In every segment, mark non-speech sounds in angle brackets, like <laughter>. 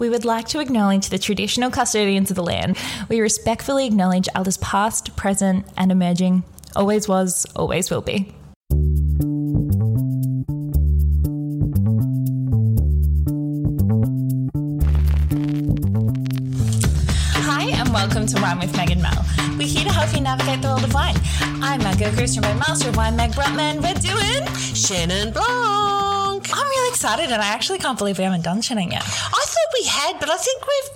We would like to acknowledge the traditional custodians of the land. We respectfully acknowledge elders past, present, and emerging. Always was, always will be. Hi, and welcome to Wine with Meg and Mel. We're here to help you navigate the world of wine. I'm Meg Christian Ray Master of Wine Meg Brodtmann. We're doing Chenin Blanc. I'm really excited, and I actually can't believe we haven't done Chenin yet. I thought we had, but I think we've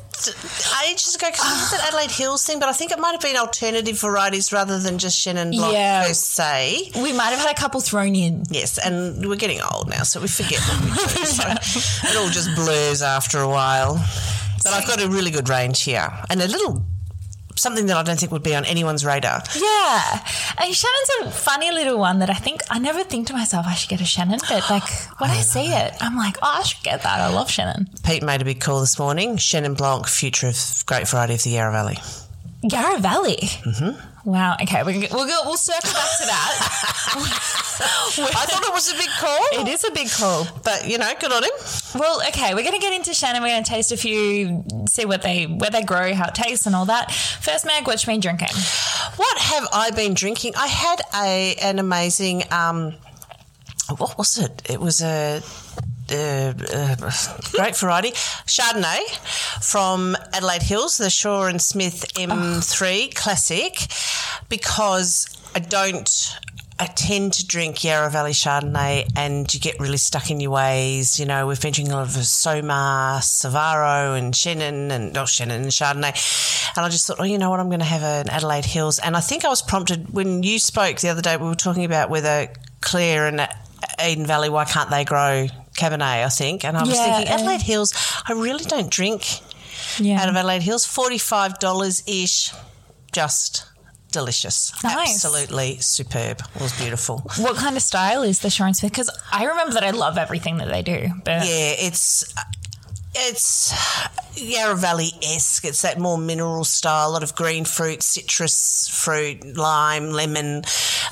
ages ago because we that Adelaide Hills thing. But I think it might have been alternative varieties rather than just Chenin Blanc Yeah. per se. We might have had a couple thrown in. Yes, and we're getting old now, so we forget what we do. So it all just blurs after a while. But I've got a really good range here, and a little something that I don't think would be on anyone's radar. Yeah. And Chenin's a funny little one that I think I never think to myself I should get a Chenin, but like <gasps> when I see it, I'm like, oh, I should get that. I love Chenin. Pete made a big call this morning. Chenin Blanc, future of great variety of the Yarra Valley. Yarra Valley. Mm-hmm. Wow. Okay, we we'll go, we'll circle back to that. <laughs> I thought it was a big call. it is a big call. But you know, good on him. Well, okay, we're going to get into Chenin. We're going to taste a few, see what they where they grow, how it tastes, and all that. First, Meg, what you been drinking? What have I been drinking? I had a an amazing um, what was it? It was a. Uh, uh, great variety Chardonnay from Adelaide Hills, the Shaw and Smith M3 Classic, because I don't. I tend to drink Yarra Valley Chardonnay and you get really stuck in your ways. You know, we've been drinking a lot of Soma, Savaro, and Chenin, and not Chenin and Chardonnay. And I just thought, oh, you know what? I'm going to have an Adelaide Hills. And I think I was prompted when you spoke the other day, we were talking about whether Clare and Eden Valley, why can't they grow Cabernet, I think. And I was Yeah, thinking, Adelaide Hills, I really don't drink Yeah. out of Adelaide Hills. $45 ish, just delicious. Nice. Absolutely superb. It was beautiful. what kind of style is the Shaw and Smith? Because I remember that I love everything that they do. But Yeah, it's it's Yarra Valley esque. It's that more mineral style, a lot of green fruit, citrus fruit, lime, lemon,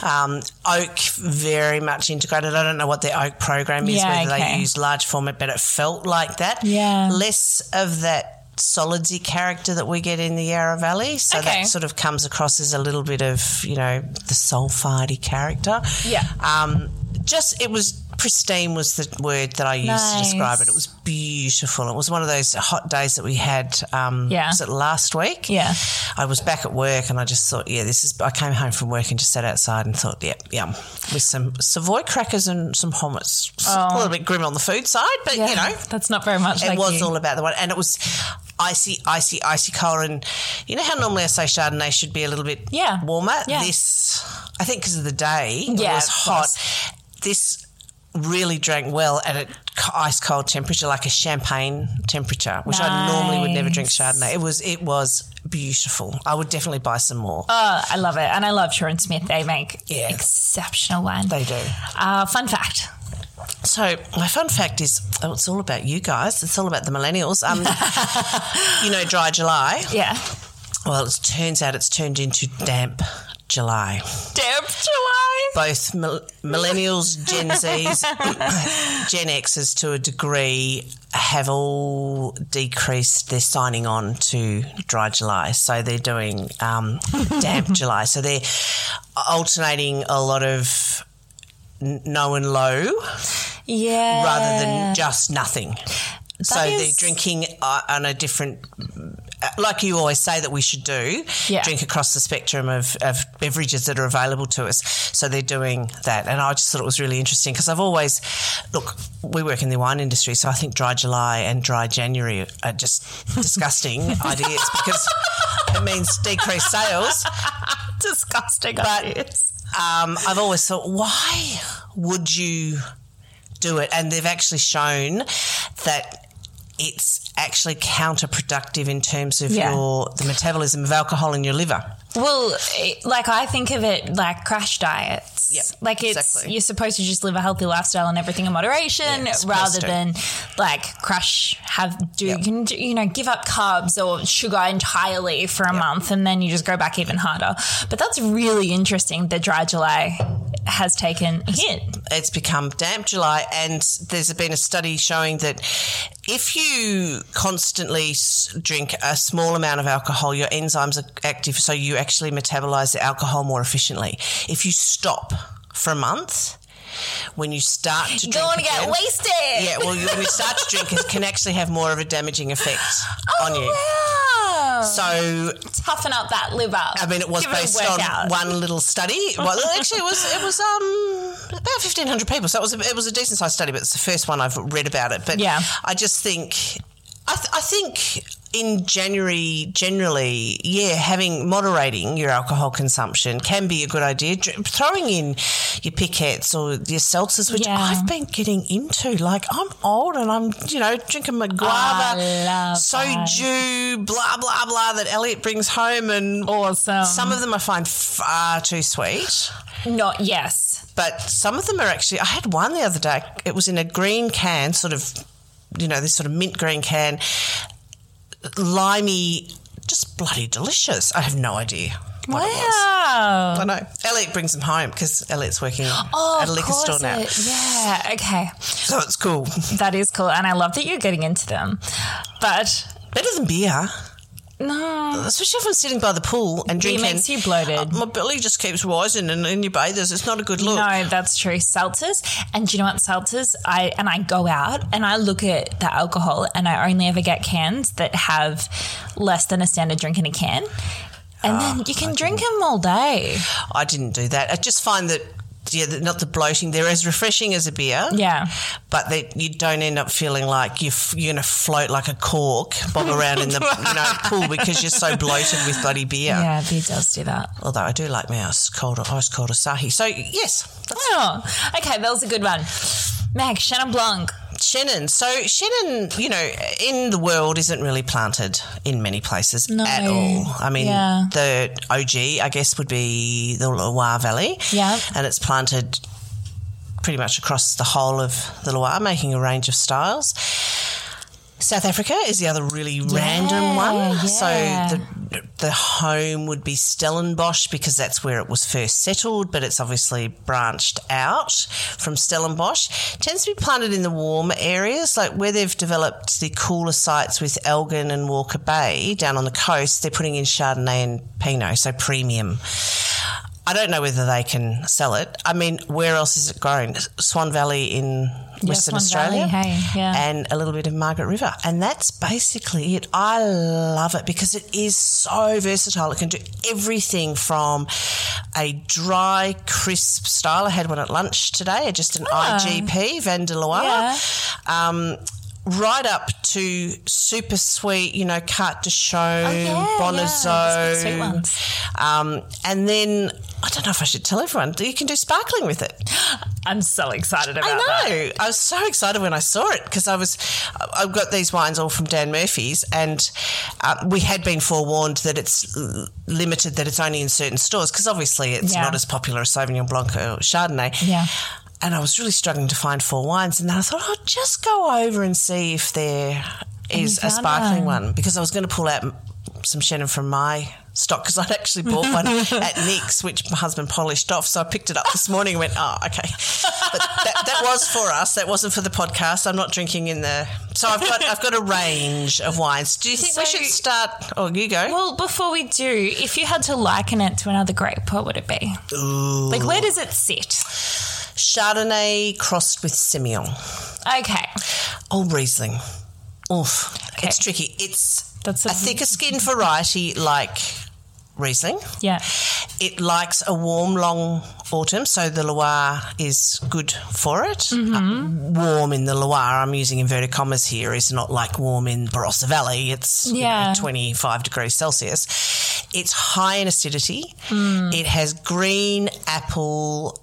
um, oak, very much integrated. I don't know what their oak program is, Yeah, whether okay. they use large format, but it felt like that. Yeah. less of that solidsy character that we get in the Yarra Valley. So Okay. that sort of comes across as a little bit of you know the sulphidey character. Yeah. Um, just it was pristine was the word that I used to describe it. It was beautiful. It was one of those hot days that we had. Um, Yeah. Was it last week? Yeah. I was back at work and I just thought, yeah, this is. I came home from work and just sat outside and thought, yeah, yum, with some Savoy crackers and some hummus. It's A little bit grim on the food side, but Oh. Yeah, you know, that's not very much it like was you. all about the one, and it was icy, icy, icy cold. And you know how normally I say Chardonnay should be a little bit Yeah. warmer. Yeah. This, I think, because of the day, Yeah, it was hot. This really drank well at a ice cold temperature, like a champagne temperature, which I normally would never drink Nice. Chardonnay. It was, it was beautiful. I would definitely buy some more. Oh, I love it. And I love Shaw and Smith. They make Yeah. exceptional wine. they do. Uh, fun fact. So my fun fact is, oh, it's all about you guys. It's all about the millennials. Um, <laughs> you know, dry July. Yeah. Well, it turns out it's turned into damp July. Damn July. Both mil- millennials, Gen Zs, <coughs> Gen Xs to a degree have all decreased their signing on to dry July. So they're doing um, damp <laughs> July. So they're alternating a lot of n- no and low Yeah. rather than just nothing. so is- they're drinking uh, on a different, uh, like you always say that we should do, Yeah. drink across the spectrum of, of beverages that are available to us. So they're doing that. And I just thought it was really interesting because I've always, look, we work in the wine industry, so I think dry July and dry January are just <laughs> disgusting ideas because it means decreased sales. <laughs> disgusting. But um, I've always thought, why would you do it? And they've actually shown that it's actually counterproductive in terms of Yeah. your the metabolism of alcohol in your liver. Well, like I think of it like crash diets. Yeah, like it's exactly. you're supposed to just live a healthy lifestyle and everything in moderation, Yeah, rather than like crash have do Yep. you can do- you know give up carbs or sugar entirely for a month and then you just go back even harder. But that's really interesting. The dry July has taken a hit. It's become damp July, and there's been a study showing that if you constantly drink a small amount of alcohol, your enzymes are active, so you actually metabolize the alcohol more efficiently. If you stop for a month, when you start to drink, Going to get wasted. yeah, well, you, when you start to drink, it can actually have more of a damaging effect <gasps> oh, on you. Wow. So Toughen up that liver. I mean, it was Give based on one little study. Well, actually, it was it was um about fifteen hundred people, so it was a, it was a decent sized study, but it's the first one I've read about it. But Yeah. I just think I, th- I think in January generally, yeah, having moderating your alcohol consumption can be a good idea. Dr- Throwing in your piquettes or your seltzers, which Yeah. I've been getting into. Like I'm old and I'm you know drinking my guava, soju, blah blah blah that Elliot brings home and Awesome. some of them I find far too sweet, Not yes. but some of them are actually. I had one the other day. It was in a green can, sort of, you know, this sort of mint green can, limey, just bloody delicious. I have no idea what it was. Wow. I know. Elliot brings them home because Elliot's working Oh, at a liquor store now, it- Yeah. Okay. so it's cool. That is cool, and I love that you're getting into them. But Better than beer. No, Especially if I'm sitting by the pool and drinking. makes you bloated. Uh, my belly just keeps rising, and in your bathers, it's not a good look. no, that's true. Seltzers, and do you know what seltzers? I and I go out and I look at the alcohol, and I only ever get cans that have less than a standard drink in a can, and then you can drink them all day. I didn't do that. I just find that yeah, the- not the bloating. They're as refreshing as a beer. Yeah. But they, you don't end up feeling like you're, f- you're going to float like a cork, bob around in the <laughs> you know pool because you're so bloated with bloody beer. Yeah, beer does do that. Although I do like my ice cold, ice cold Asahi. So yes, Oh, okay, that was a good one. Meg, Chenin Blanc. Chenin. So Chenin, you know, in the world isn't really planted in many places No. at all. I mean, Yeah. the OG, I guess, would be the Loire Valley. Yeah. And it's planted pretty much across the whole of the Loire, making a range of styles. South Africa is the other really random one. yeah. So the the home would be Stellenbosch because that's where it was first settled, but it's obviously branched out from Stellenbosch. It tends to be planted in the warmer areas, like where they've developed the cooler sites with Elgin and Walker Bay down on the coast. They're putting in Chardonnay and Pinot, so premium. I don't know whether they can sell it. I mean, where else is it grown? Swan Valley in Western Swan Valley, Australia, hey, yeah. and a little bit of Margaret River, and that's basically it. I love it because it is so versatile. It can do everything from a dry, crisp style. I had one at lunch today, just an IGP Vin de Loire. Yeah. Um, right up to super sweet, you know, Quarts de Chaume, Oh, yeah, yeah, the sweet ones. Um, and then I don't know if I should tell everyone you can do sparkling with it. <gasps> I'm so excited about I that. know. I was so excited when I saw it because I was. I've got these wines all from Dan Murphy's, and uh, we had been forewarned that it's limited, that it's only in certain stores because obviously it's Yeah. not as popular as Sauvignon Blanc or Chardonnay. Yeah. And I was really struggling to find four wines, and then I thought I'll just go over and see if there is a sparkling one. one because I was going to pull out some Chenin from my stock because I'd actually bought one <laughs> at Nick's, which my husband polished off. So I picked it up this morning and went, oh, okay. But that, that was for us. That wasn't for the podcast. I'm not drinking in the. So I've got I've got a range of wines. Do you think we should start? Oh, you go. Well, before we do, if you had to liken it to another grape, what would it be? Like, where does it sit? Chardonnay crossed with Semillon. Okay. Old Riesling. Oof. Okay. It's tricky. It's That's a a- thicker skinned variety like Riesling. Yeah. It likes a warm, long autumn, so the Loire is good for it. Mm-hmm. Uh, warm in the Loire, I'm using inverted commas here, is not like warm in Barossa Valley. It's you know, Yeah. 25 degrees Celsius. It's high in acidity. Mm. It has green apple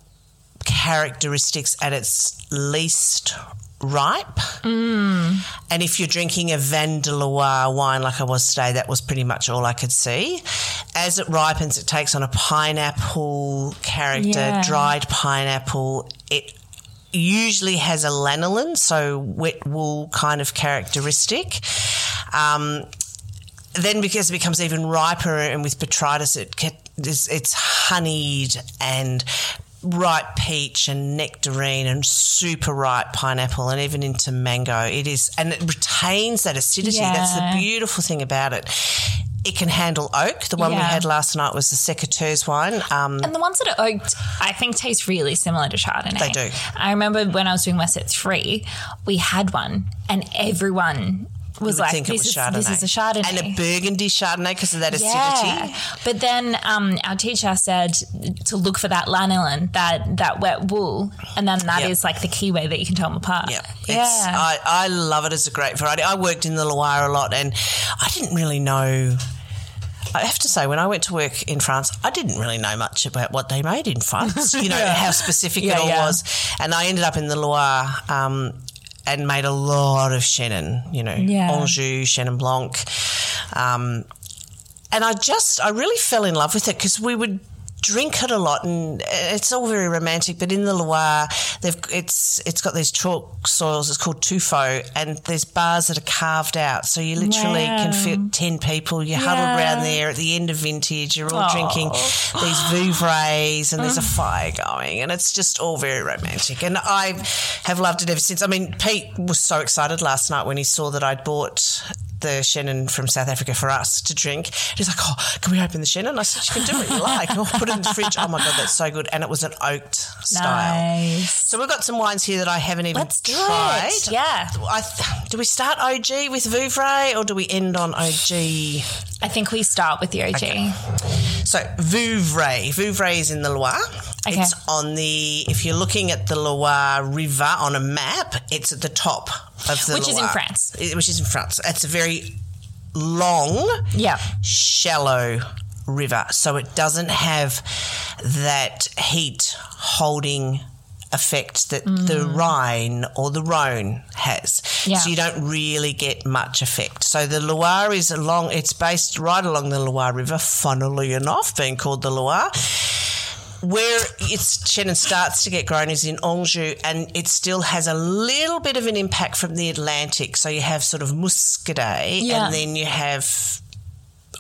characteristics at its least ripe. And if you're drinking a Vin de Loire wine like I was today, that was pretty much all I could see. As it ripens, it takes on a pineapple character, Yeah. dried pineapple. It usually has a lanolin, so wet wool kind of characteristic. Um, then because it becomes even riper and with botrytis, it it's honeyed and ripe peach and nectarine and super ripe pineapple and even into mango. It is, and it retains that acidity. That's the beautiful thing about it. It can handle oak. The one we had last night was the Secateurs wine. Um, And the ones that are oaked, I think, taste really similar to Chardonnay. They do. I remember when I was doing WSET three, we had one, and everyone was like, think it this, was is, this is a Chardonnay. And a Burgundy Chardonnay because of that acidity. Yeah, but then um, our teacher said to look for that lanolin, that that wet wool, and then that is Yeah. like the key way that you can tell them apart. Yeah, yeah. I, I love it as a great variety. I worked in the Loire a lot, and I didn't really know. I have to say, when I went to work in France, I didn't really know much about what they made in France. <laughs> You know how specific Yeah, it all yeah. was, and I ended up in the Loire. Um, and made a lot of Chenin, you know, Yeah. Anjou, Chenin Blanc. Um, and I just, I really fell in love with it because we would drink it a lot, and it's all very romantic. But in the Loire, they've it's it's got these chalk soils. It's called tuffeau, and there's bars that are carved out, so you literally can fit ten people. You huddle Yeah. around there at the end of vintage. You're all Oh. drinking these Vouvrays, and there's a uh-huh. fire going, and it's just all very romantic. And I have loved it ever since. I mean, Pete was so excited last night when he saw that I'd bought the Chenin from South Africa for us to drink. He's like, "Oh, can we open the Chenin?" I said, "You can do what you <laughs> like. I'll put it in the fridge." Oh my god, that's so good! And it was an oaked style. nice. So we've got some wines here that I haven't even Let's do tried. it. Yeah, I th- do we start OG with Vouvray or do we end on OG? I think we start with the OG. So Vouvray, Vouvray is in the Loire. Okay. It's on the. If you're looking at the Loire River on a map, it's at the top Which is in France. Which is in France. It's a very long, Yeah. shallow river, so it doesn't have that heat holding effect that the Rhine or the Rhone has. Mm. Yeah. So you don't really get much effect. So the Loire is along it's based right along the Loire River, funnily enough, being called the Loire. Where its Chenin starts to get grown is in Anjou, and it still has a little bit of an impact from the Atlantic. So you have sort of Muscadet, Yeah. and then you have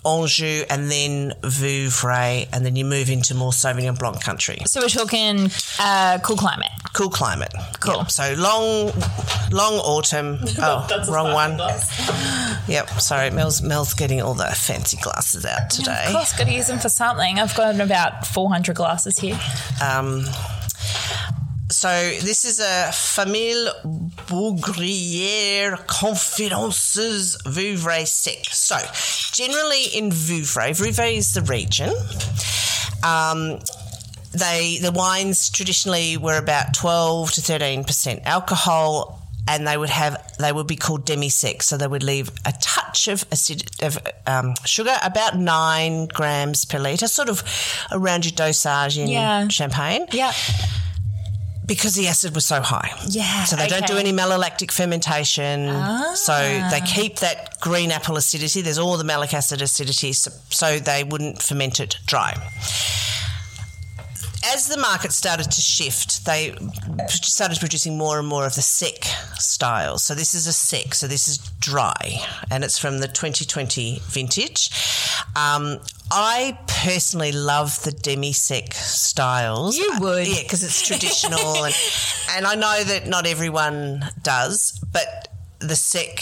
Anjou, and then Vouvray, and then you move into more Sauvignon Blanc country. So we're talking uh, cool climate. Cool climate. Cool. Yep. So long, long autumn. <laughs> Oh, wrong one. <laughs> Yep. Sorry, Mel's Mel's getting all the fancy glasses out today. Of course, got to use them for something. I've got about 400 glasses here. Um, so this is a Famille Bougrier Confidences Vouvray Sec. So generally in Vouvray, Vouvray is the region. Um, they the wines traditionally were about 12 to 13 percent alcohol and they would have they would be called demi sec so they would leave a touch of acid of um, sugar about nine grams per litre sort of around your dosage in Yeah. champagne Yeah. Because the acid was so high. Yeah, So they don't do any malolactic fermentation. So ah. they keep that green apple acidity. There's all the malic acid acidity, so, so they wouldn't ferment it dry. As the market started to shift, they started producing more and more of the sec style. So this is a sec, so this is dry, and it's from the 2020 vintage. Um, I personally love the demi sec styles. You would. yeah, because it's traditional, <laughs> and and I know that not everyone does, but the sec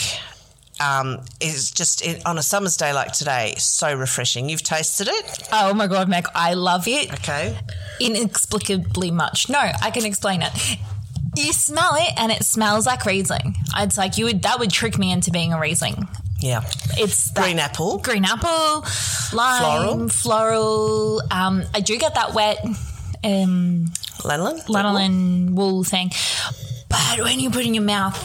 um, is just in, on a summer's day like today so refreshing. You've tasted it, Oh my God, Meg, I love it. okay? Inexplicably much. No, I can explain it. You smell it and it smells like Riesling. It's like you would, that would trick me into being a Riesling. Yeah, It's green apple. green apple, lime, floral. Um, I do get that wet um, Lanolin? lanolin wool thing. But when you put it in your mouth,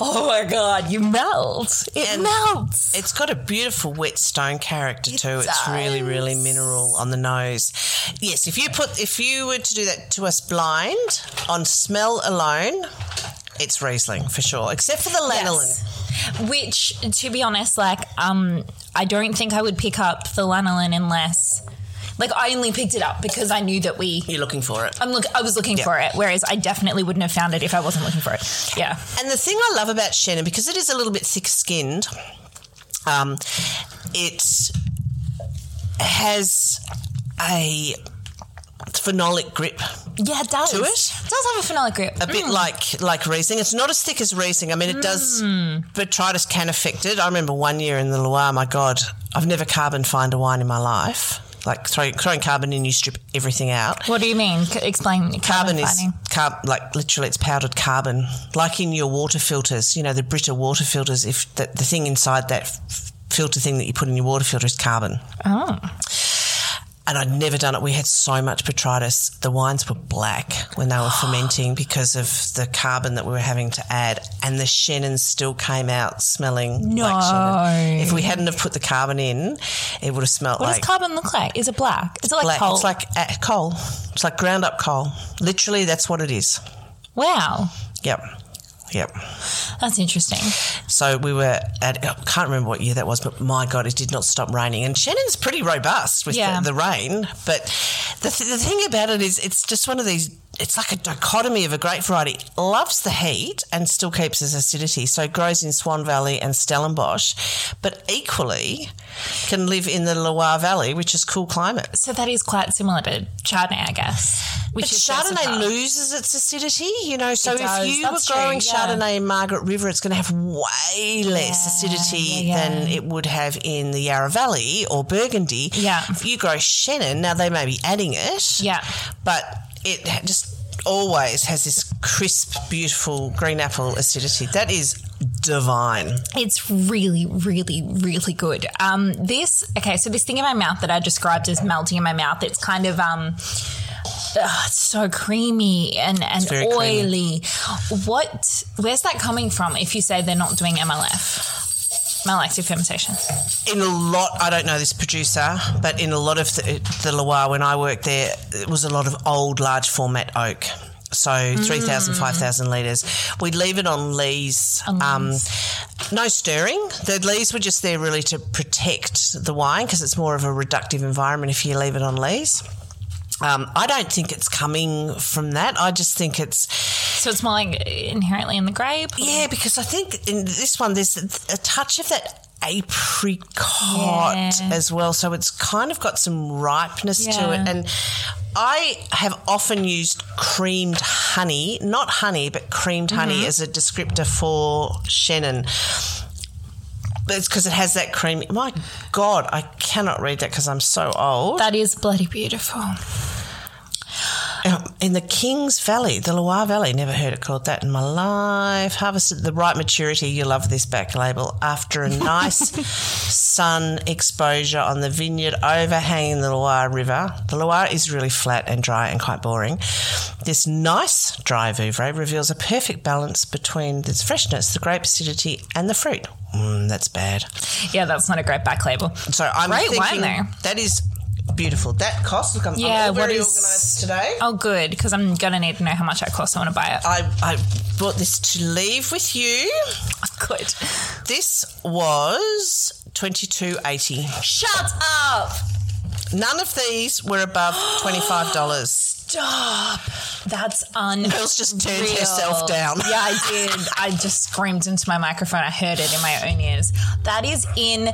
oh my god, you melt. It And melts. It's got a beautiful wet stone character It too. It's really, really mineral on the nose. Yes, if you put if you were to do that to us blind on smell alone, it's Riesling for sure. Except for the lanolin. Yes. Which, to be honest, like um, I don't think I would pick up the lanolin unless, like, I only picked it up because I knew that we. You're looking for it. I'm look. I was looking Yeah. for it, whereas I definitely wouldn't have found it if I wasn't looking for it. Yeah. And the thing I love about Chenin, because it is a little bit thick skinned, um, it has a phenolic grip, Yeah, it does. To it? It does have a phenolic grip. a bit like like Riesling. It's not as thick as Riesling. I mean, it does, Mm. botrytis can affect it. I remember one year in the Loire. My God, I've never carbon fined a wine in my life. Like throwing, throwing carbon in, you strip everything out. What do you mean? C- Explain Carbon carbon is like literally, it's powdered carbon, like in your water filters. You know the Brita water filters. If the, the thing inside that f- filter thing that you put in your water filter is carbon, Oh, and I'd never done it. We had so much botrytis. The wines were black when they were <gasps> fermenting because of the carbon that we were having to add, and the Chenin still came out smelling No. like Chenin. If we hadn't have put the carbon in, it would have smelled what like does carbon look like? Is it black? Is it like black. coal? It's like uh, coal. It's like ground up coal. Literally, that's what it is. wow, Yep. Yep. that's interesting. So we were at, I can't remember what year that was, but my God, it did not stop raining. And Chenin's pretty robust with Yeah. the, the rain. But the, th- the thing about it is, it's just one of these, it's like a dichotomy of a grape variety. Loves the heat and still keeps its acidity. So it grows in Swan Valley and Stellenbosch, but equally can live in the Loire Valley, which is cool climate. So that is quite similar to Chardonnay, I guess. Which But is Chardonnay loses its acidity, you know. So It if does, you that's were growing true, yeah. Chardonnay in Margaret River, it's going to have way less Yeah, acidity yeah, than it would have in the Yarra Valley or Burgundy. Yeah. If you grow Chenin, now they may be adding it. Yeah. But it just always has this crisp, beautiful green apple acidity. That is divine. It's really, really, really good. Um, this okay, so this thing in my mouth that I described as melting in my mouth, it's kind of um ugh, it's so creamy and, and oily. creamy. What where's that coming from if you say they're not doing MLF? Malolactic fermentation. in a lot, I don't know this producer, but in a lot of the, the Loire, when I worked there, it was a lot of old, large format oak. So 3,000, 5,000 litres. We'd leave it on lees. Um, no stirring. The lees were just there really to protect the wine because it's more of a reductive environment if you leave it on lees. Um, I don't think it's coming from that. I just think it's So it's more like inherently in the grape. yeah, because I think in this one there's a, touch of that apricot Yeah. as well. So it's kind of got some ripeness to it. And I have often used creamed honey, not honey, but creamed honey Mm-hmm. as a descriptor for Chenin. It's because it has that creamy. My God, I cannot read that because I'm so old. That is bloody beautiful. Um, in the Kings Valley, the Loire Valley, never heard it called that in my life. Harvested the right maturity. You love this back label after a nice <laughs> sun exposure on the vineyard overhanging the Loire River. The Loire is really flat and dry and quite boring. This nice dry Vouvray reveals a perfect balance between its freshness, the grape acidity, and the fruit. Mm, that's bad. Yeah, that's not a great back label. So I'm Great wine thinking that is beautiful. That cost. Look, I'm, I'm Yeah, what very is- organised today. Oh, good, because I'm gonna need to know how much that costs. I want to buy it. I, I bought this to leave with you. <laughs> Good. This was twenty two eighty. Shut up. None of these were above <gasps> twenty five dollars. Stop. That's un. <laughs> Girls just turned herself down. yeah, I did. <laughs> I just screamed into my microphone. I heard it in my own ears. That is insane.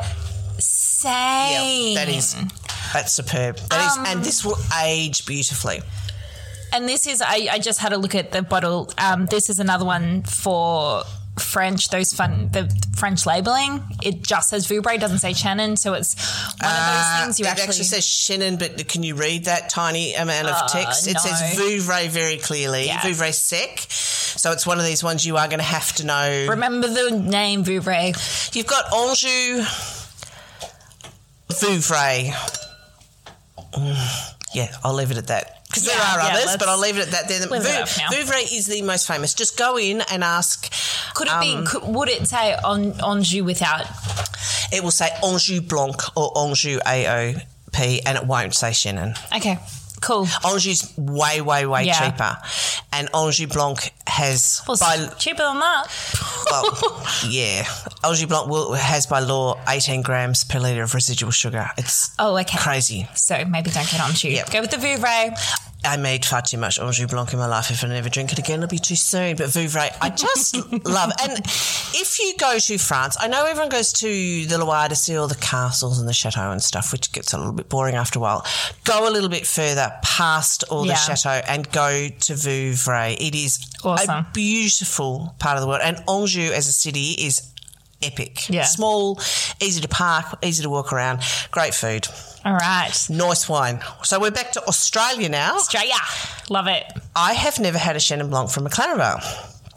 that is that's superb. That is, Um, and this will age beautifully. And this is. I, I just had a look at the bottle. Um, this is another one for. French, those fun, the French labeling, it just says Vouvray, doesn't say Chenin, so it's one of those things you it actually, actually says Chenin, but can you read that tiny amount of Uh, text? It no. says Vouvray very clearly. Yeah. Vouvray sec. So it's one of these ones you are going to have to know. remember the name Vouvray. You've got Anjou, Vouvray. Mm, <sighs> yeah, I'll leave it at that. Because there are yeah, others, but I'll leave it at that. They're the, leave it up now. Vouvray is the most famous. Just go in and ask. Could it Um, be? Could, would it say on Anjou without? It will say Anjou Blanc or Anjou AOP, and it won't say Chenin. Okay, cool. Anjou's way, way, way Yeah. cheaper, and Anjou Blanc has Well, by cheaper than that. Well, yeah, Anjou Blanc will, has by law eighteen grams per liter of residual sugar. It's Oh, okay. crazy. So maybe don't get Anjou. Yep. Go with the Vouvray. I made far too much Anjou Blanc in my life. If I never drink it again, it'll be too soon. But Vouvray, I just <laughs> love it. And if you go to France, I know everyone goes to the Loire to see all the castles and the chateau and stuff, which gets a little bit boring after a while. Go a little bit further past all the Yeah. chateau and go to Vouvray. It is Awesome. a beautiful part of the world. And Anjou as a city is epic. Yeah. Small, easy to park, easy to walk around, great food. All right. Nice wine. So we're back to Australia now. Australia. Love it. I have never had a Chenin Blanc from McLaren Vale,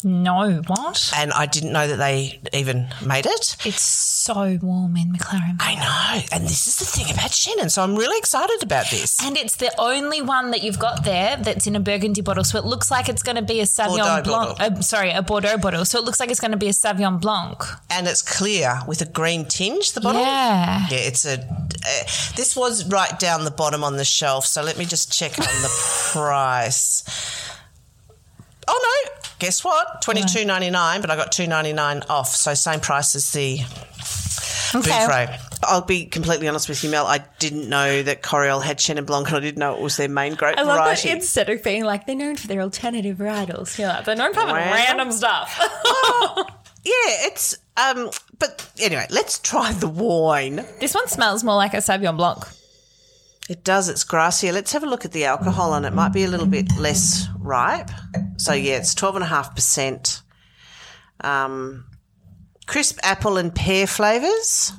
No, what? and I didn't know that they even made it. It's so warm in McLaren. I know, and this is the thing about Chenin. so I'm really excited about this. And it's the only one that you've got there that's in a burgundy bottle. So it looks like it's going to be a Sauvignon Blanc. Uh, sorry, a Bordeaux bottle. So it looks like it's going to be a Sauvignon Blanc. And it's clear with a green tinge, the bottle. Yeah. Yeah, it's a. Uh, this was right down the bottom on the shelf, so let me just check on the <laughs> price. Oh no! Guess what? Twenty two ninety nine, but I got two ninety nine off, so same price as the Okay. Vouvray. I'll be completely honest with you, Mel. I didn't know that Coriole had Chenin Blanc, and I didn't know it was their main grape I love variety. that instead of being like they're known for their alternative varietals, you're like they're known for having Wow. random stuff. <laughs> yeah, it's um. But anyway, let's try the wine. this one smells more like a Sauvignon Blanc. It does. It's grassier. Let's have a look at the alcohol on it. Might be a little bit less ripe. So yeah, it's twelve and a half percent. Um, crisp apple and pear flavors.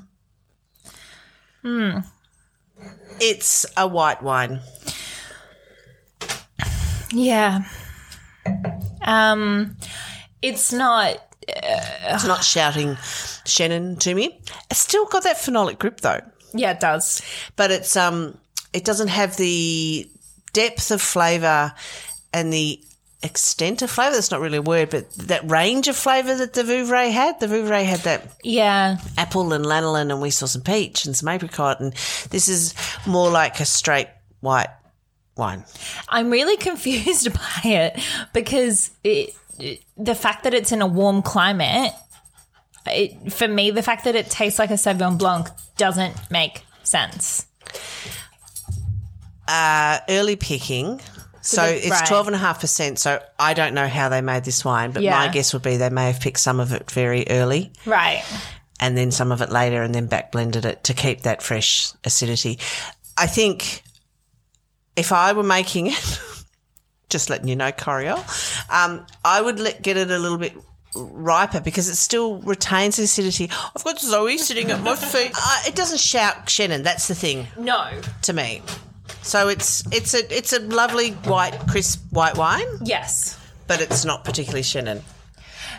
Hmm. It's a white wine. Yeah. Um, it's not. It's not shouting Chenin to me. It's still got that phenolic grip though, Yeah, it does. but it's um, it doesn't have the depth of flavour and the extent of flavour. That's not really a word, but that range of flavour that the Vouvray had. The Vouvray had that Yeah. apple and lanolin, and we saw some peach and some apricot, and this is more like a straight white wine. I'm really confused <laughs> by it because it, it- the fact that it's in a warm climate, it, for me, the fact that it tastes like a Sauvignon Blanc doesn't make sense. Uh, early picking. So the- it's twelve and a half percent. So I don't know how they made this wine, but Yeah. my guess would be they may have picked some of it very early Right. and then some of it later and then back blended it to keep that fresh acidity. I think if I were making it, <laughs> just letting you know, Coriole, um, I would let, get it a little bit riper because it still retains acidity. I've got Zoe sitting at my <laughs> feet. Uh, it doesn't shout Chenin. That's the thing No. to me. So it's it's a it's a lovely white crisp white wine, Yes. but it's not particularly Chenin.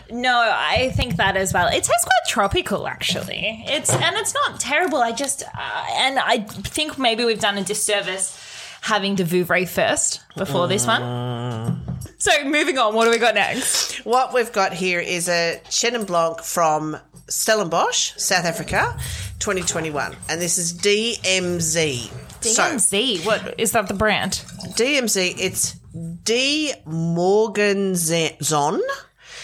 No, I think that as well. It tastes quite tropical, actually. It's and it's not terrible. I just uh, and I think maybe we've done a disservice having the Vouvray first before this one. So moving on, what do we got next? What we've got here is a Chenin Blanc from Stellenbosch, South Africa, 2021, and this is DMZ. So DMZ. what is that? The brand? DMZ, it's D Morganzon.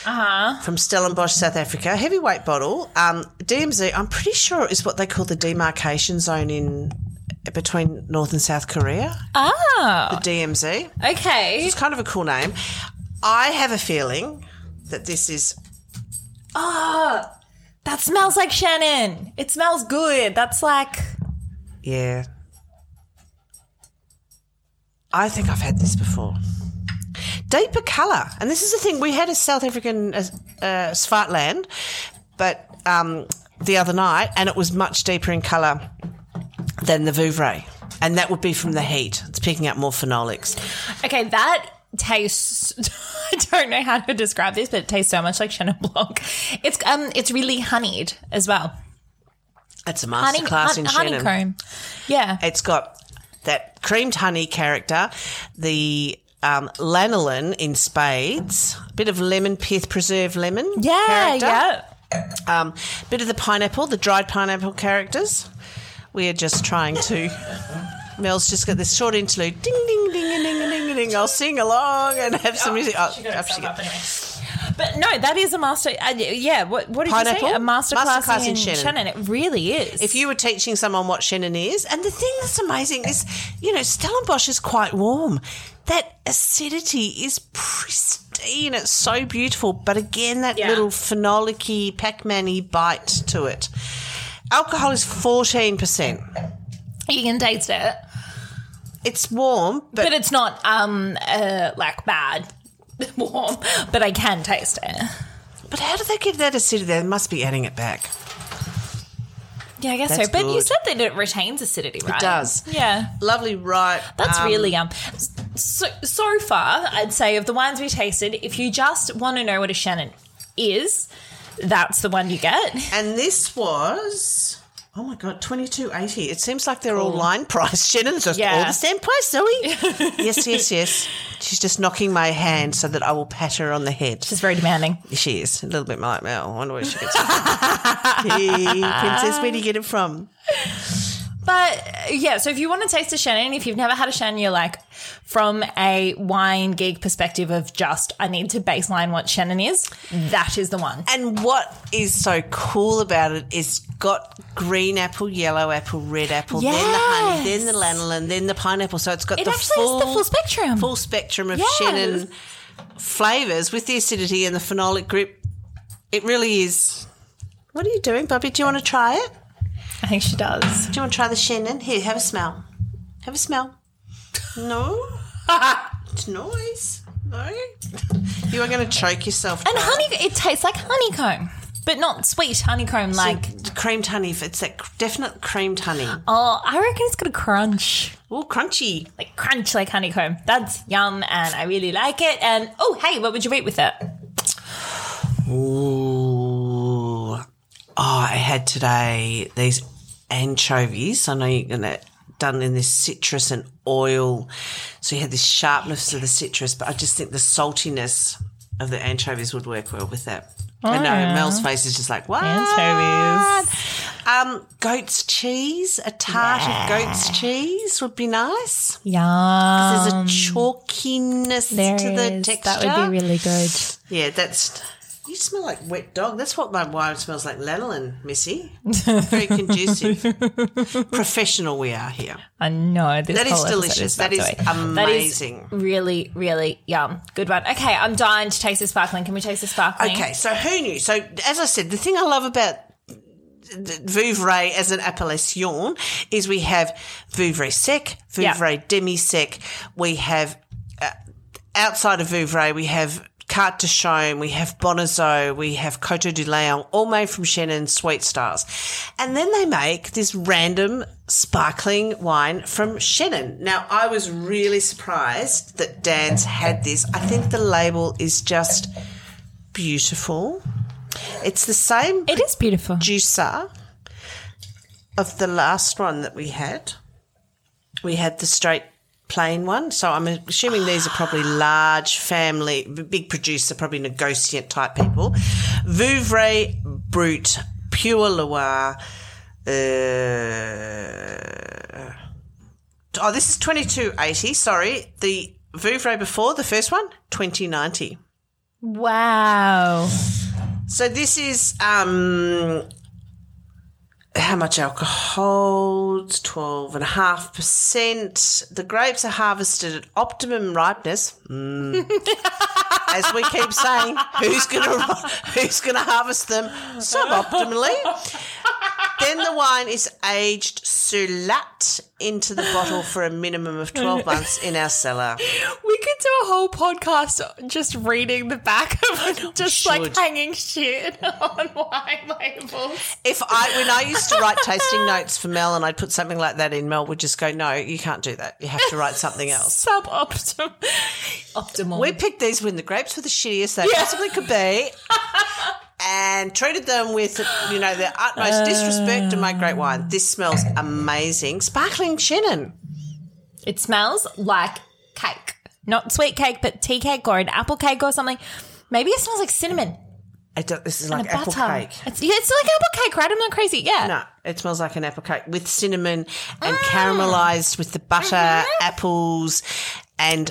Uh-huh. From Stellenbosch, South Africa, heavyweight bottle. Um, DMZ, I'm pretty sure is what they call the demarcation zone in between North and South Korea. Ah, the DMZ. okay. It's kind of a cool name. I have a feeling that this is Ah, that smells like Chenin. It smells good. That's like Yeah. I think I've had this before. Deeper colour. And this is the thing, we had a South African uh, uh, Swartland, but um, the other night, and it was much deeper in colour than the Vouvray. And that would be from the heat. It's picking up more phenolics. okay. That tastes. <laughs> I don't know how to describe this, but it tastes so much like Chenin Blanc. It's um, it's really honeyed as well. It's a Honey, masterclass in hun- Chenin. honeycomb. Yeah. It's got that creamed honey character, the um, lanolin in spades, a bit of lemon pith, preserved lemon. Yeah, character, yeah. Um, bit of the pineapple, the dried pineapple characters. We are just trying to. Mel's just got this short interlude. Ding, ding, ding, ding, ding, ding, ding. I'll sing along and have some music. Oh, up she goes. But no, that is a master. Uh, yeah, what, what did Pineapple? you say? A master class, Masterclass in in, Chenin. Chenin. It really is. if you were teaching someone what Chenin is, and the thing that's amazing is, you know, Stellenbosch is quite warm. That acidity is pristine. It's so beautiful. But again, that Yeah. little phenolic-y, Pac-Man-y bite to it. Alcohol is 14%. you can taste it, It's warm, but, but it's not um uh, like bad <laughs> warm. But I can taste it. but how do they give that acidity? They must be adding it back. Yeah, I guess That's so. But you good. said that it retains acidity, right? It does. Yeah. Lovely, right? That's um, really um. So so far, I'd say of the wines we tasted, if you just want to know what a Chenin is, that's the one you get. And this was. Oh my god, twenty two eighty. It seems like they're all line price. <laughs> Chenin's just Yeah. all the same price, Zoe. <laughs> yes, yes, yes. She's just knocking my hand so that I will pat her on the head. She's very demanding. She is a little bit like Mel. I wonder where she gets it from. <laughs> hey, princess, where do you get it from? But uh, yeah, so if you want to taste a Chenin, if you've never had a Chenin, you're like, from a wine geek perspective of just, I need to baseline what Chenin is, that is the one. And what is so cool about it is got green apple, yellow apple, red apple, then the honey, then the lanolin, then the pineapple. So it's got It the actually full, the full spectrum. full spectrum of Yes. Chenin flavors with the acidity and the phenolic grip. It really is. What are you doing, Bobby? Do you want to try it? I think she does. Do you want to try the Chenin? Here, have a smell. Have a smell. No. it's noise. No. You are going to choke yourself. And honey, it tastes like honeycomb, but not sweet honeycomb. Like, creamed honey. It's that definite creamed honey. oh, I reckon it's got a crunch, Oh, crunchy. like crunch like honeycomb. That's yum, and I really like it. And oh, hey, what would you eat with it? Ooh. Oh, I had today these anchovies. I know you're gonna done in this citrus and oil, so you had this sharpness of the citrus, but I just think the saltiness of the anchovies would work well with that. I know yeah. Mel's face is just like what? Anchovies. Um, goat's cheese, a tart of goat's cheese would be nice. Yum. There's a chalkiness There to the texture. That would be really good. Yeah, that's. You smell like wet dog. That's what my wine smells like. Lanolin, Missy. <laughs> Very conducive. Professional we are here. I know this That is delicious. That is amazing. That is really, really yum. Good one. Okay, I'm dying to taste the sparkling. Can we taste the sparkling? Okay, so who knew? So as I said, the thing I love about Vouvray as an appellation is we have Vouvray sec, Vouvray demi sec. We have uh, outside of Vouvray, we have Quarts de Chaume, we have Bonnezeaux, we have Coteaux du Layon, all made from Chenin Sweet Stars. And then they make this random sparkling wine from Chenin. Now, I was really surprised that Dan's had this. I think the label is just beautiful. It's the same It is beautiful. producer of the last one that we had. We had the straight plain one. So I'm assuming these are probably large family, big producer, probably negotiant type people. Vouvray Brut, Pure Loire. Uh, oh, this is 2280. Sorry. The Vouvray before, the first one, 2090. Wow. So this is um how much alcohol? It's twelve and a half percent. The grapes are harvested at optimum ripeness. Mm. <laughs> As we keep saying, who's gonna who's gonna harvest them suboptimally? then the wine is aged sur lattes into the bottle for a minimum of twelve <laughs> months in our cellar. We could do a whole podcast just reading the back of it, <laughs> just like hanging shit on wine labels. If I, when I used to write tasting notes for Mel and I'd put something like that in, Mel would just go, no, you can't do that. You have to write something else. <laughs> Suboptimal. Optimal. We picked these when the grapes were the shittiest they possibly could be and treated them with, you know, the utmost uh. disrespect to made great wine. This smells amazing. Sparkling Chenin. It smells like cake. Not sweet cake, but tea cake or an apple cake or something. Maybe it smells like cinnamon It, do- this is like apple butter. cake. It's, yeah, it's like apple cake, right? I'm not crazy. Yeah. No, it smells like an apple cake with cinnamon and Mm. caramelized with the butter, Mm-hmm. apples, and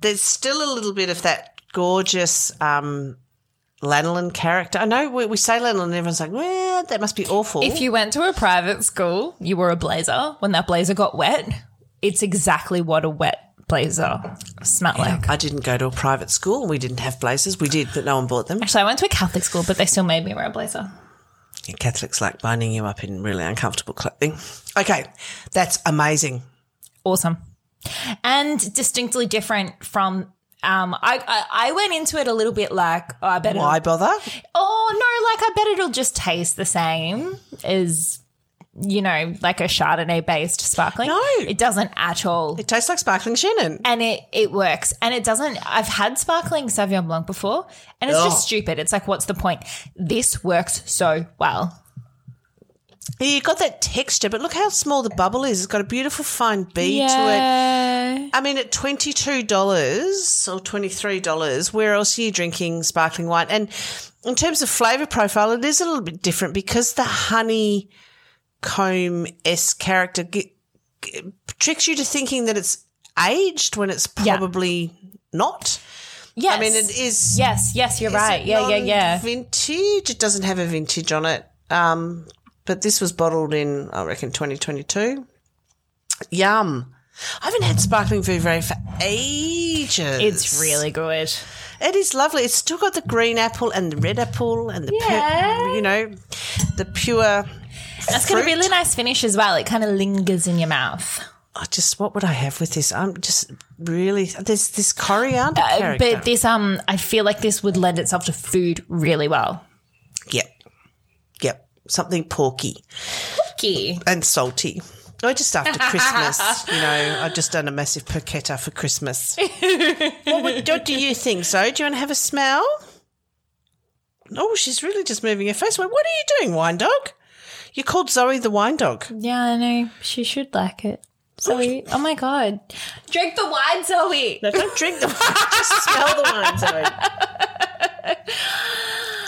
there's still a little bit of that gorgeous um, lanolin character. I know we, we say lanolin, and everyone's like, well, that must be awful. If you went to a private school, you wore a blazer. When that blazer got wet, it's exactly what a wet blazer smelled like. I didn't go to a private school. We didn't have blazers. We did, but no one bought them. Actually, I went to a Catholic school, but they still made me wear a blazer. Yeah, Catholics like binding you up in really uncomfortable clothing. Okay, that's amazing. Awesome. And distinctly different from um, I, I I went into it a little bit like oh, I bet Why bother? oh no like I bet it'll just taste the same as you know like a Chardonnay based sparkling. No. it doesn't at all. It tastes like sparkling Chenin. and it it works and it doesn't i've had sparkling sauvignon blanc before and it's Ugh. just stupid it's like what's the point this works so well you got that texture, but look how small the bubble is. It's got a beautiful fine bead to it. I mean, at twenty two dollars or twenty three dollars, where else are you drinking sparkling wine? And in terms of flavour profile, it is a little bit different because the honey comb s character g- g- tricks you to thinking that it's aged when it's Yeah. probably not. yes I mean, it is. yes yes you're right yeah yeah yeah Vintage. It doesn't have a vintage on it. Um, but this was bottled in, I reckon, 2022. Yum. I haven't had sparkling Vouvray for ages. it's really good It is lovely. It's still got the green apple and the red apple and the, Yeah. you know, the pure. That's got a really nice finish as well it kind of lingers in your mouth I just, what would I have with this? I'm just really, there's this coriander Uh, but this um i feel like this would lend itself to food really well yep. Yep. Something porky. Key. and salty. I just after Christmas, you know, I've just done a massive porchetta for Christmas. <laughs> what, would, what do you think, Zoe? Do you want to have a smell? Oh, she's really just moving her face. What are you doing, wine dog? You called Zoe the wine dog. yeah i know she should like it Zoe, oh my god. Drink the wine, Zoe. No, don't drink the wine. <laughs> Just smell the wine, Zoe. <laughs>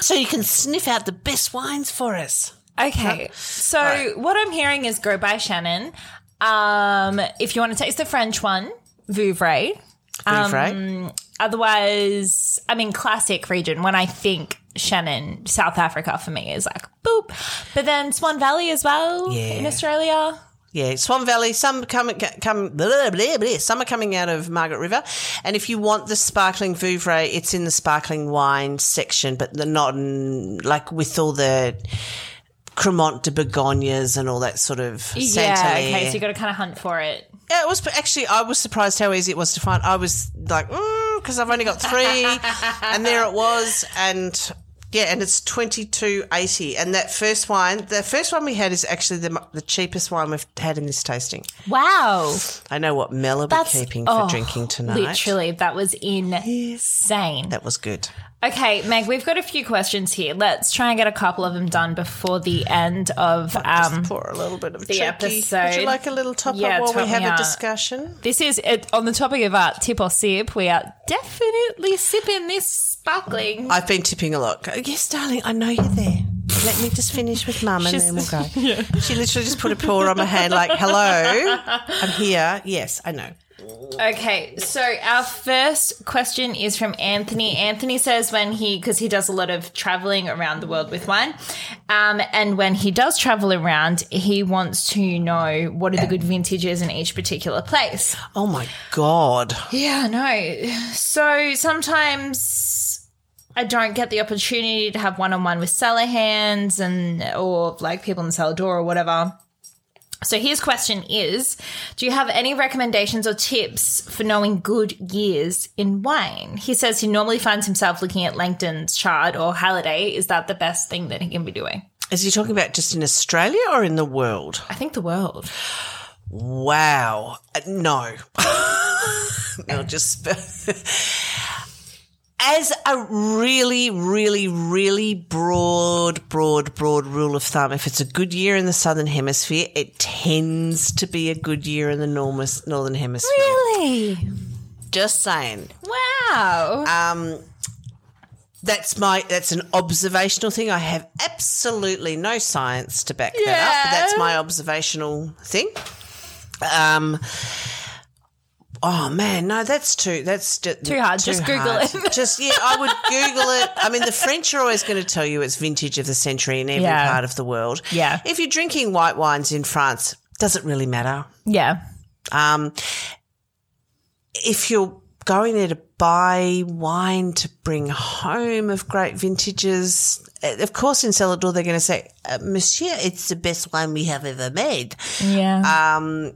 So you can sniff out the best wines for us. Okay, so what I'm hearing is go by Chenin. Um, if you want to taste the French one, Vouvray. Vouvray. Um, otherwise, I mean, classic region. When I think Chenin, South Africa for me is like boop. But then Swan Valley as well Yeah. in Australia. Yeah, Swan Valley. Some come come. Blah, blah, blah, some are coming out of Margaret River, and if you want the sparkling Vouvray, it's in the sparkling wine section, but the not in, like with all the Cremant de Bourgognes and all that sort of. Yeah, okay, so you got to kind of hunt for it. Yeah, it was actually. I was surprised how easy it was to find. I was like, mm, because I've only got three, and there it was, and yeah, and it's twenty two eighty. And that first wine, the first one we had is actually the the cheapest wine we've had in this tasting. Wow. I know what Mel will be That's keeping for oh, drinking tonight. Literally, that was insane. that was good. Okay, Meg, we've got a few questions here. Let's try and get a couple of them done before the end of um Just pour a little bit of the cheeky. episode. Would you like a little top Yeah, up while top we have a discussion? This is it, on the topic of uh, tip or sip. We are definitely sipping this sparkling. I've been tipping a lot. Yes, darling, I know you're there. Let me just finish with mum and She's- then we'll go. <laughs> Yeah. She literally just put a paw on my hand like, hello, I'm here. Yes, I know. Okay, so our first question is from Anthony. Anthony says when he, because he does a lot of traveling around the world with wine, um, and when he does travel around, he wants to know what are the good vintages in each particular place. Oh my God. Yeah, no. So sometimes I don't get the opportunity to have one on one with cellar hands and or like people in the cellar door or whatever. So his question is, do you have any recommendations or tips for knowing good years in wine? He says he normally finds himself looking at Langton's chart or Halliday. Is that the best thing that he can be doing? Is he talking about just in Australia or in the world? I think the world. Wow. Uh, no. <laughs> no, just. <laughs> As a really, really, really broad, broad, broad rule of thumb, if it's a good year in the southern hemisphere, it tends to be a good year in the northern hemisphere. Really? Just saying. Wow. Um, that's my that's an observational thing. I have absolutely no science to back that up, that's my observational thing. Um, Oh man, no, that's too. That's ju- Too hard. Just Google it. Just yeah, I would <laughs> Google it. I mean, the French are always going to tell you it's vintage of the century in every Yeah. part of the world. Yeah. If you're drinking white wines in France, does it really matter? Yeah. Um, if you're going there to buy wine to bring home of great vintages, eh, of course, in cellar door they're going to say, uh, "Monsieur, it's the best wine we have ever made." Yeah. Um,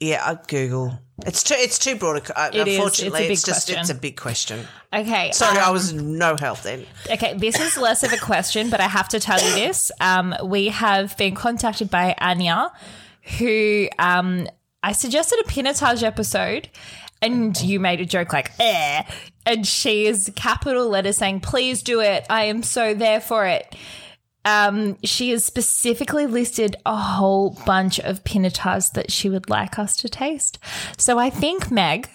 yeah, I Google. It's too. It's too broad. A, uh, It is. unfortunately, It's a big just. question. It's a big question. okay. Sorry, I um, was no help then. Okay, this is less of a question, but I have to tell you this. Um, we have been contacted by Anya, who um, I suggested a Pinotage episode, and you made a joke like, eh. And she is capital letters saying, please do it. I am so there for it. Um, she has specifically listed a whole bunch of Pinotage that she would like us to taste. So I think, Meg,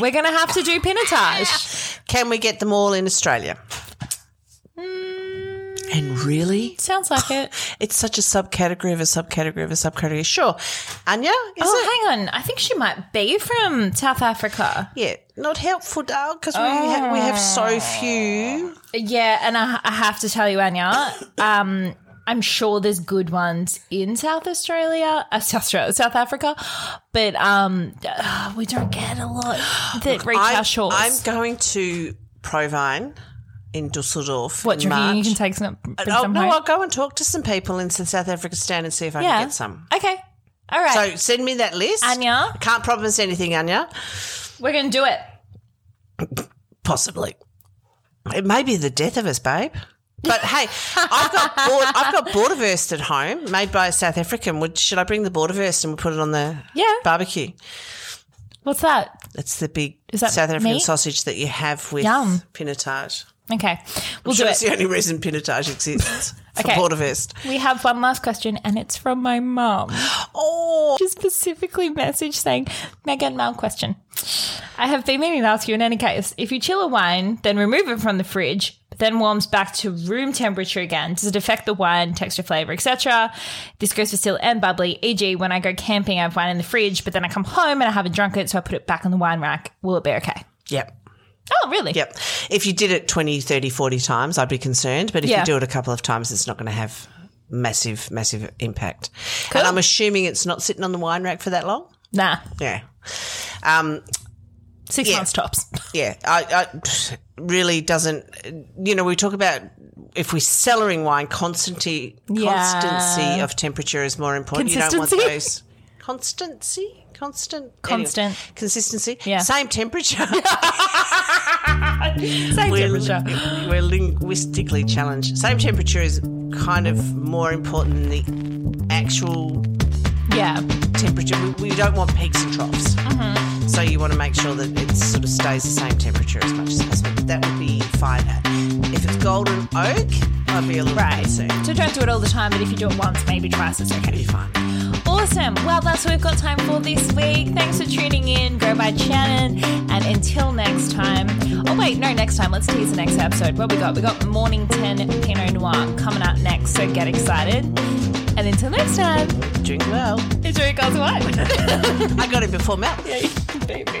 we're going to have to do Pinotage. Can we get them all in Australia? And really, Sounds like it. <sighs> it's such a subcategory of a subcategory of a subcategory. Sure, Anya, is it? Oh, hang on. I think she might be from South Africa. Yeah, not helpful, Dale, because we, ha- we have so few. Yeah, and I, I have to tell you, Anya, um, I'm sure there's good ones in South Australia, uh, South Australia, South Africa, but um, uh, we don't get a lot <sighs> that reach I'm, our shores. I'm going to ProWein in Dusseldorf. what do you? You can take some, bring Oh, some no, home? I'll go and talk to some people in South Africa stand and see if I yeah. can get some. Okay. All right. So send me that list. Anya, Can't promise anything, Anya. we're going to do it. Possibly. It may be the death of us, babe. But hey, I've got board, I've got boerewors at home, made by a South African. Would should I bring the boerewors and we'll put it on the Yeah. barbecue? What's that? It's the big Is that South African meat? sausage that you have with Yum. pinotage. Okay. We'll Sure, do it's it. the only reason pinotage exists <laughs> Okay. boerewors. We have one last question, and it's from my mum. <gasps> Oh, She specifically message saying, Megan, mail question. I have been meaning to ask you in any case, if you chill a wine, then remove it from the fridge, but then warms back to room temperature again, does it affect the wine, texture, flavor, etc.? This goes for still and bubbly, e.g. when I go camping, I have wine in the fridge, but then I come home and I haven't drunk it, so I put it back on the wine rack. Will it be okay? yep. Oh, really? Yep. If you did it 20, 30, 40 times, I'd be concerned. But if Yeah. you do it a couple of times, it's not going to have massive, massive impact. And I'm assuming it's not sitting on the wine rack for that long. Nah. Yeah. Um, Six Yeah. months tops. yeah. I, I really doesn't, you know, we talk about if we're cellaring wine, constancy, Yeah. constancy of temperature is more important. You don't want those. Constancy? Constant? Constant. Anyway, consistency? Yeah. Same temperature. <laughs> Same we're, temperature. we're linguistically challenged. Same temperature is kind of more important than the actual Yeah. temperature. We, we don't want peaks and troughs. Mm-hmm. So you want to make sure that it sort of stays the same temperature as much as possible. That would be fine. If it's golden oak, I'd be a little Right. concerned. So don't do it all the time, but if you do it once, maybe twice, it's okay. Be fine. Awesome. Well, that's what we've got time for this week. Thanks for tuning in. Go by Chenin. And until next time. Oh, wait, no, next time. Let's tease the next episode. What we got? We got Mornington Pinot Noir coming up next. So get excited. And until next time, Drink well. enjoy your glass of wine. I got it before Mel. <laughs> yeah, baby.